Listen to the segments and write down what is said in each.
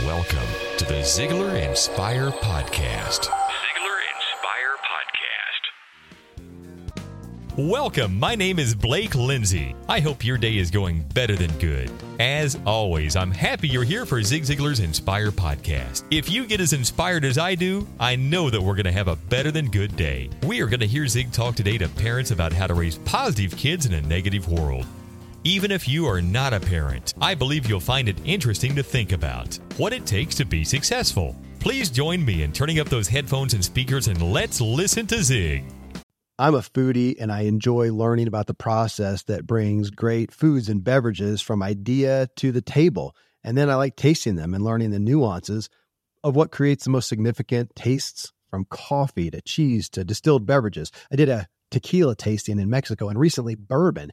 Welcome to the Ziglar Inspire Podcast. Ziglar Inspire Podcast. Welcome. My name is Blake Lindsay. I hope your day is going better than good. As always, I'm happy you're here for Zig Ziglar's Inspire Podcast. If you get as inspired as I do, I know that we're going to have a better than good day. We are going to hear Zig talk today to parents about how to raise positive kids in a negative world. Even if you are not a parent, I believe you'll find it interesting to think about what it takes to be successful. Please join me in turning up those headphones and speakers and let's listen to Zig. I'm a foodie and I enjoy learning about the process that brings great foods and beverages from idea to the table. And then I like tasting them and learning the nuances of what creates the most significant tastes from coffee to cheese to distilled beverages. I did a tequila tasting in Mexico and recently bourbon.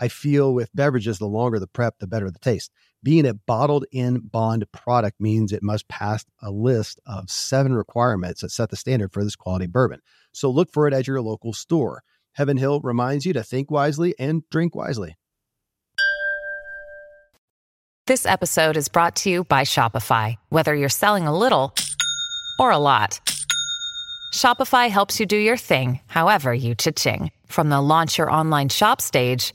I feel with beverages, the longer the prep, the better the taste. Being a bottled in bond product means it must pass a list of seven requirements that set the standard for this quality bourbon. So look for it at your local store. Heaven Hill reminds you to think wisely and drink wisely. This episode is brought to you by Shopify. Whether you're selling a little or a lot, Shopify helps you do your thing, however you cha-ching. From the launch your online shop stage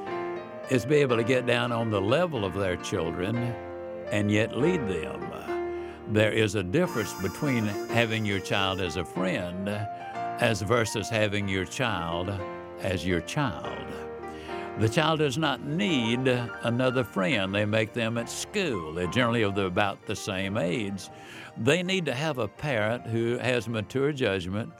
is be able to get down on the level of their children and yet lead them. There is a difference between having your child as a friend as versus having your child as your child. The child does not need another friend. They make them at school. They're generally of about the same age. They need to have a parent who has mature judgment,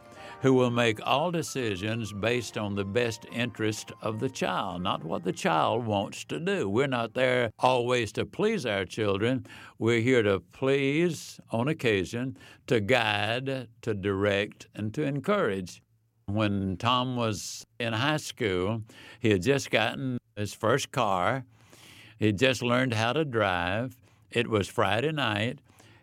who will make all decisions based on the best interest of the child, not what the child wants to do. We're not there always to please our children. We're here to please, on occasion, to guide, to direct, and to encourage. When Tom was in high school, he had just gotten his first car. He'd just learned how to drive. It was Friday night.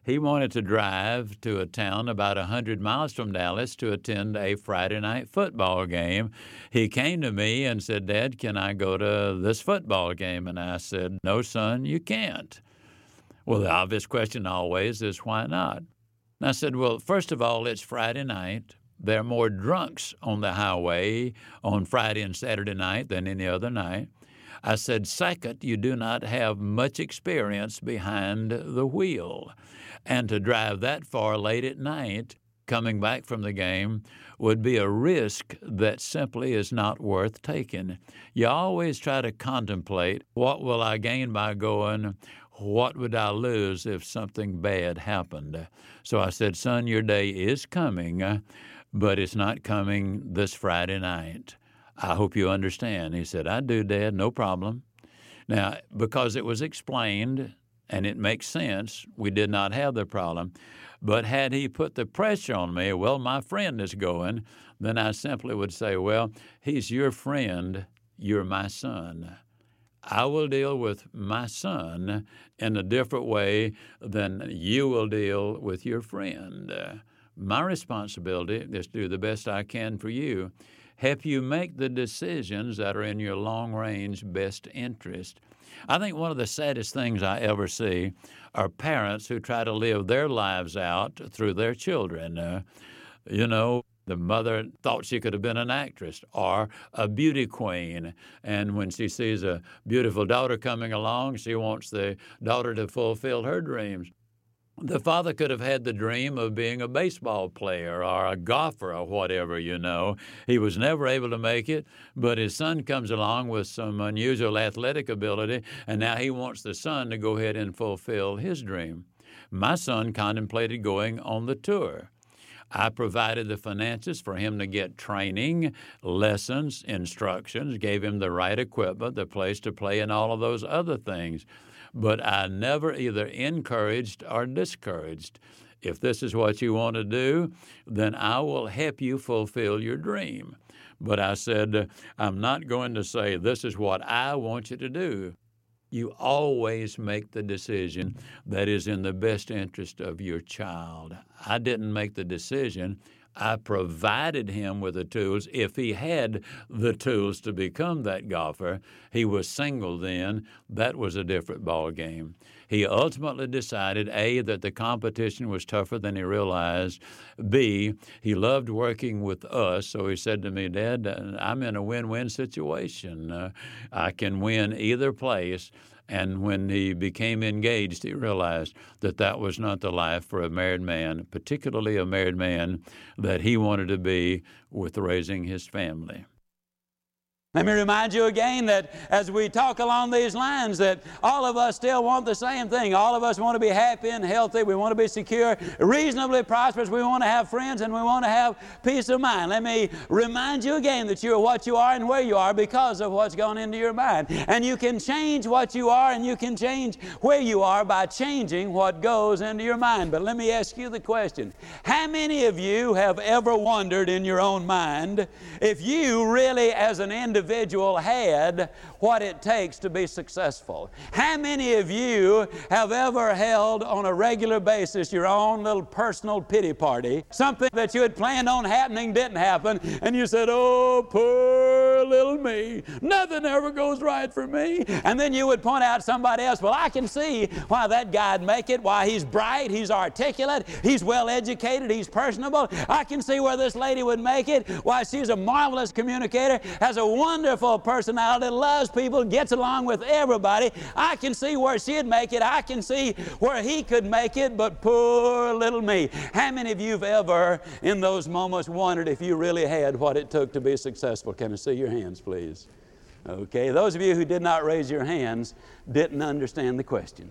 He wanted to drive to a town about a 100 miles from Dallas to attend a Friday night football game. He came to me and said, Dad, can I go to this football game? And I said, No, son, you can't. Well, the obvious question always is, Why not? And I said, Well, first of all, it's Friday night. There are more drunks on the highway on Friday and Saturday night than any other night. I said, Second, you do not have much experience behind the wheel. And to drive that far late at night, coming back from the game, would be a risk that simply is not worth taking. You always try to contemplate what will I gain by going? What would I lose if something bad happened? So I said, Son, your day is coming, but it's not coming this Friday night. I hope you understand. He said, I do, Dad, no problem. Now, because it was explained and it makes sense. We did not have the problem. But had he put the pressure on me, well, my friend is going, then I simply would say, well, he's your friend, you're my son. I will deal with my son in a different way than you will deal with your friend. My responsibility is to do the best I can for you, help you make the decisions that are in your long range best interest. I think one of the saddest things I ever see are parents who try to live their lives out through their children. Uh, you know, the mother thought she could have been an actress or a beauty queen. And when she sees a beautiful daughter coming along, she wants the daughter to fulfill her dreams. The father could have had the dream of being a baseball player or a golfer or whatever, you know. He was never able to make it, but his son comes along with some unusual athletic ability, and now he wants the son to go ahead and fulfill his dream. My son contemplated going on the tour. I provided the finances for him to get training, lessons, instructions, gave him the right equipment, the place to play, and all of those other things but I never either encouraged or discouraged. If this is what you want to do, then I will help you fulfill your dream. But I said, I'm not going to say, this is what I want you to do. You always make the decision that is in the best interest of your child. I didn't make the decision. I provided him with the tools. If he had the tools to become that golfer, he was single then. That was a different ball game. He ultimately decided A, that the competition was tougher than he realized. B, he loved working with us. So he said to me, Dad, I'm in a win win situation. Uh, I can win either place. And when he became engaged, he realized that that was not the life for a married man, particularly a married man that he wanted to be with raising his family. Let me remind you again that as we talk along these lines, that all of us still want the same thing. All of us want to be happy and healthy. We want to be secure, reasonably prosperous. We want to have friends and we want to have peace of mind. Let me remind you again that you're what you are and where you are because of what's gone into your mind. And you can change what you are and you can change where you are by changing what goes into your mind. But let me ask you the question How many of you have ever wondered in your own mind if you really, as an individual, individual had what it takes to be successful. How many of you have ever held on a regular basis your own little personal pity party? Something that you had planned on happening didn't happen, and you said, Oh, poor little me. Nothing ever goes right for me. And then you would point out somebody else, Well, I can see why that guy'd make it, why he's bright, he's articulate, he's well educated, he's personable. I can see where this lady would make it, why she's a marvelous communicator, has a wonderful personality, loves people, gets along with everybody. I can see where she'd make it. I can see where he could make it, but poor little me. How many of you have ever, in those moments, wondered if you really had what it took to be successful? Can I see your hands, please? Okay, those of you who did not raise your hands didn't understand the question.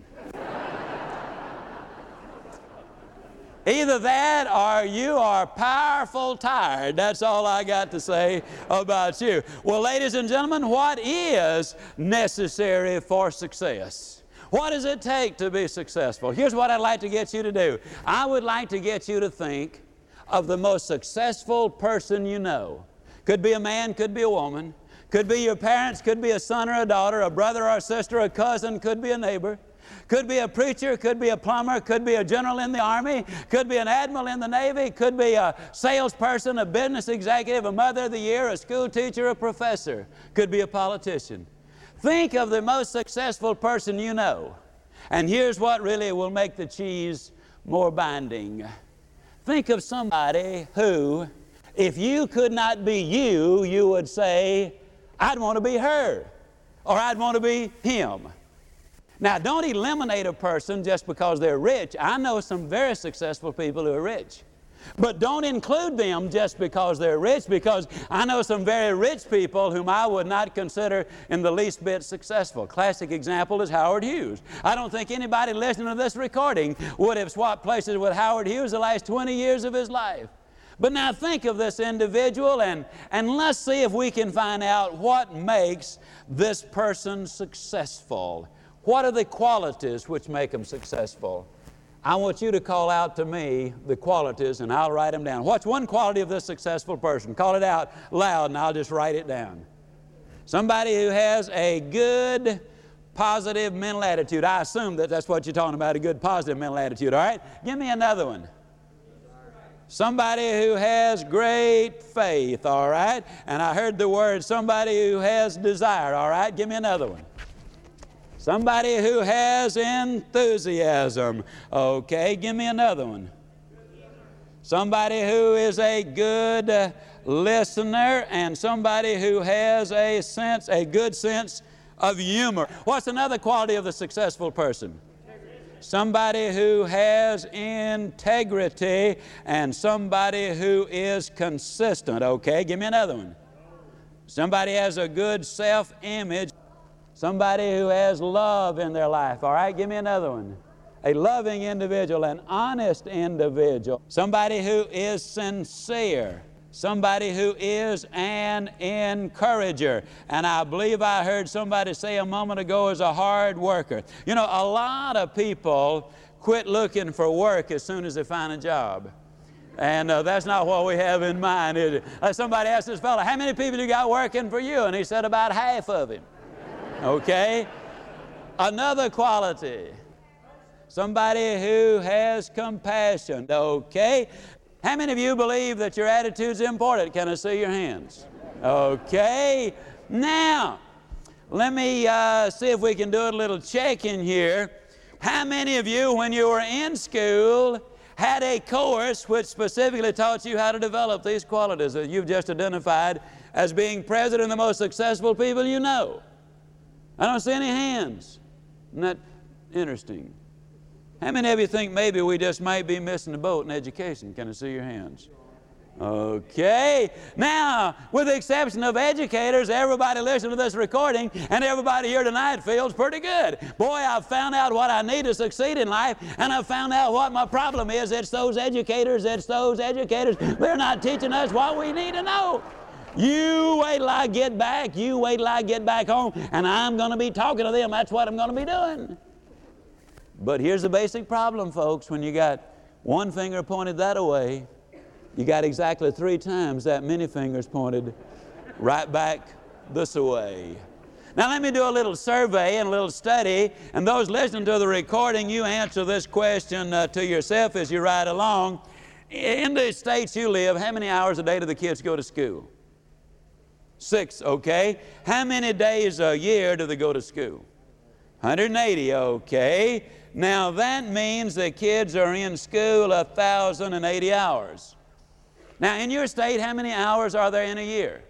Either that or you are powerful tired. That's all I got to say about you. Well, ladies and gentlemen, what is necessary for success? What does it take to be successful? Here's what I'd like to get you to do I would like to get you to think of the most successful person you know. Could be a man, could be a woman, could be your parents, could be a son or a daughter, a brother or a sister, a cousin, could be a neighbor. Could be a preacher, could be a plumber, could be a general in the Army, could be an admiral in the Navy, could be a salesperson, a business executive, a mother of the year, a school teacher, a professor, could be a politician. Think of the most successful person you know. And here's what really will make the cheese more binding. Think of somebody who, if you could not be you, you would say, I'd want to be her, or I'd want to be him. Now, don't eliminate a person just because they're rich. I know some very successful people who are rich. But don't include them just because they're rich, because I know some very rich people whom I would not consider in the least bit successful. Classic example is Howard Hughes. I don't think anybody listening to this recording would have swapped places with Howard Hughes the last 20 years of his life. But now think of this individual and, and let's see if we can find out what makes this person successful. What are the qualities which make them successful? I want you to call out to me the qualities and I'll write them down. What's one quality of this successful person? Call it out loud and I'll just write it down. Somebody who has a good, positive mental attitude. I assume that that's what you're talking about a good, positive mental attitude, all right? Give me another one. Somebody who has great faith, all right? And I heard the word somebody who has desire, all right? Give me another one. Somebody who has enthusiasm. Okay, give me another one. Somebody who is a good listener and somebody who has a sense, a good sense of humor. What's another quality of the successful person? somebody who has integrity, and somebody who is consistent. Okay, give me another one. Somebody has a good self image, somebody who has love in their life. All right, give me another one. A loving individual, an honest individual, somebody who is sincere somebody who is an encourager. And I believe I heard somebody say a moment ago is a hard worker. You know, a lot of people quit looking for work as soon as they find a job. And uh, that's not what we have in mind, is it? Uh, somebody asked this fellow, How many people you got working for you? And he said, About half of him. Okay? Another quality somebody who has compassion. Okay? How many of you believe that your attitude's important? Can I see your hands? Okay. Now, let me uh, see if we can do a little check in here. How many of you, when you were in school, had a course which specifically taught you how to develop these qualities that you've just identified as being present in the most successful people you know? I don't see any hands. Isn't that interesting? How many of you think maybe we just might be missing the boat in education? Can I see your hands? Okay. Now, with the exception of educators, everybody listening to this recording and everybody here tonight feels pretty good. Boy, I've found out what I need to succeed in life, and I've found out what my problem is. It's those educators, it's those educators. They're not teaching us what we need to know. You wait till I get back, you wait till I get back home, and I'm going to be talking to them. That's what I'm going to be doing. But here's the basic problem, folks. When you got one finger pointed that way, you got exactly three times that many fingers pointed right back this way. Now, let me do a little survey and a little study. And those listening to the recording, you answer this question uh, to yourself as you ride along. In the states you live, how many hours a day do the kids go to school? Six, okay. How many days a year do they go to school? 180, okay. Now that means the kids are in school 1,080 hours. Now, in your state, how many hours are there in a year?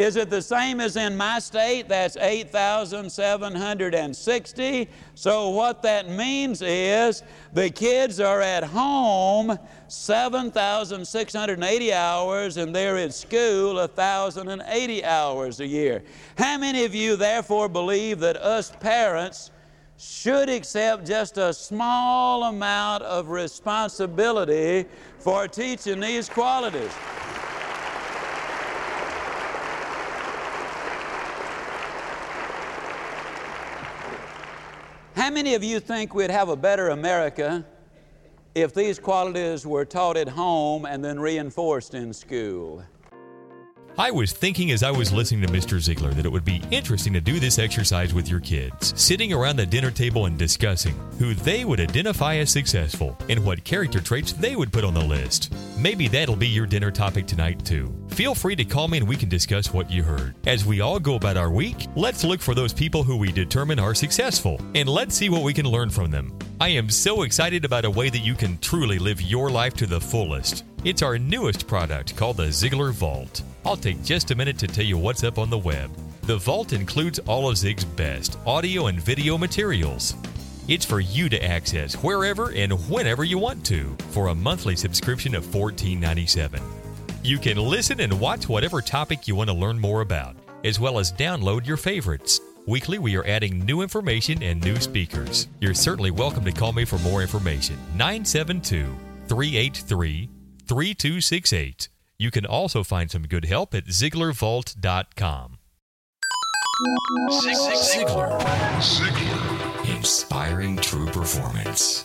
Is it the same as in my state? That's 8,760. So, what that means is the kids are at home 7,680 hours and they're at school 1,080 hours a year. How many of you, therefore, believe that us parents should accept just a small amount of responsibility for teaching these qualities? How many of you think we'd have a better America if these qualities were taught at home and then reinforced in school? I was thinking as I was listening to Mr. Ziglar that it would be interesting to do this exercise with your kids, sitting around the dinner table and discussing who they would identify as successful and what character traits they would put on the list. Maybe that'll be your dinner topic tonight, too. Feel free to call me and we can discuss what you heard. As we all go about our week, let's look for those people who we determine are successful and let's see what we can learn from them. I am so excited about a way that you can truly live your life to the fullest. It's our newest product called the Ziglar Vault. I'll take just a minute to tell you what's up on the web. The Vault includes all of Zig's best audio and video materials. It's for you to access wherever and whenever you want to for a monthly subscription of $14.97. You can listen and watch whatever topic you want to learn more about, as well as download your favorites. Weekly, we are adding new information and new speakers. You're certainly welcome to call me for more information. 972 383 3268. You can also find some good help at ZiglarVault.com. Ziglar. Ziglar. Inspiring true performance.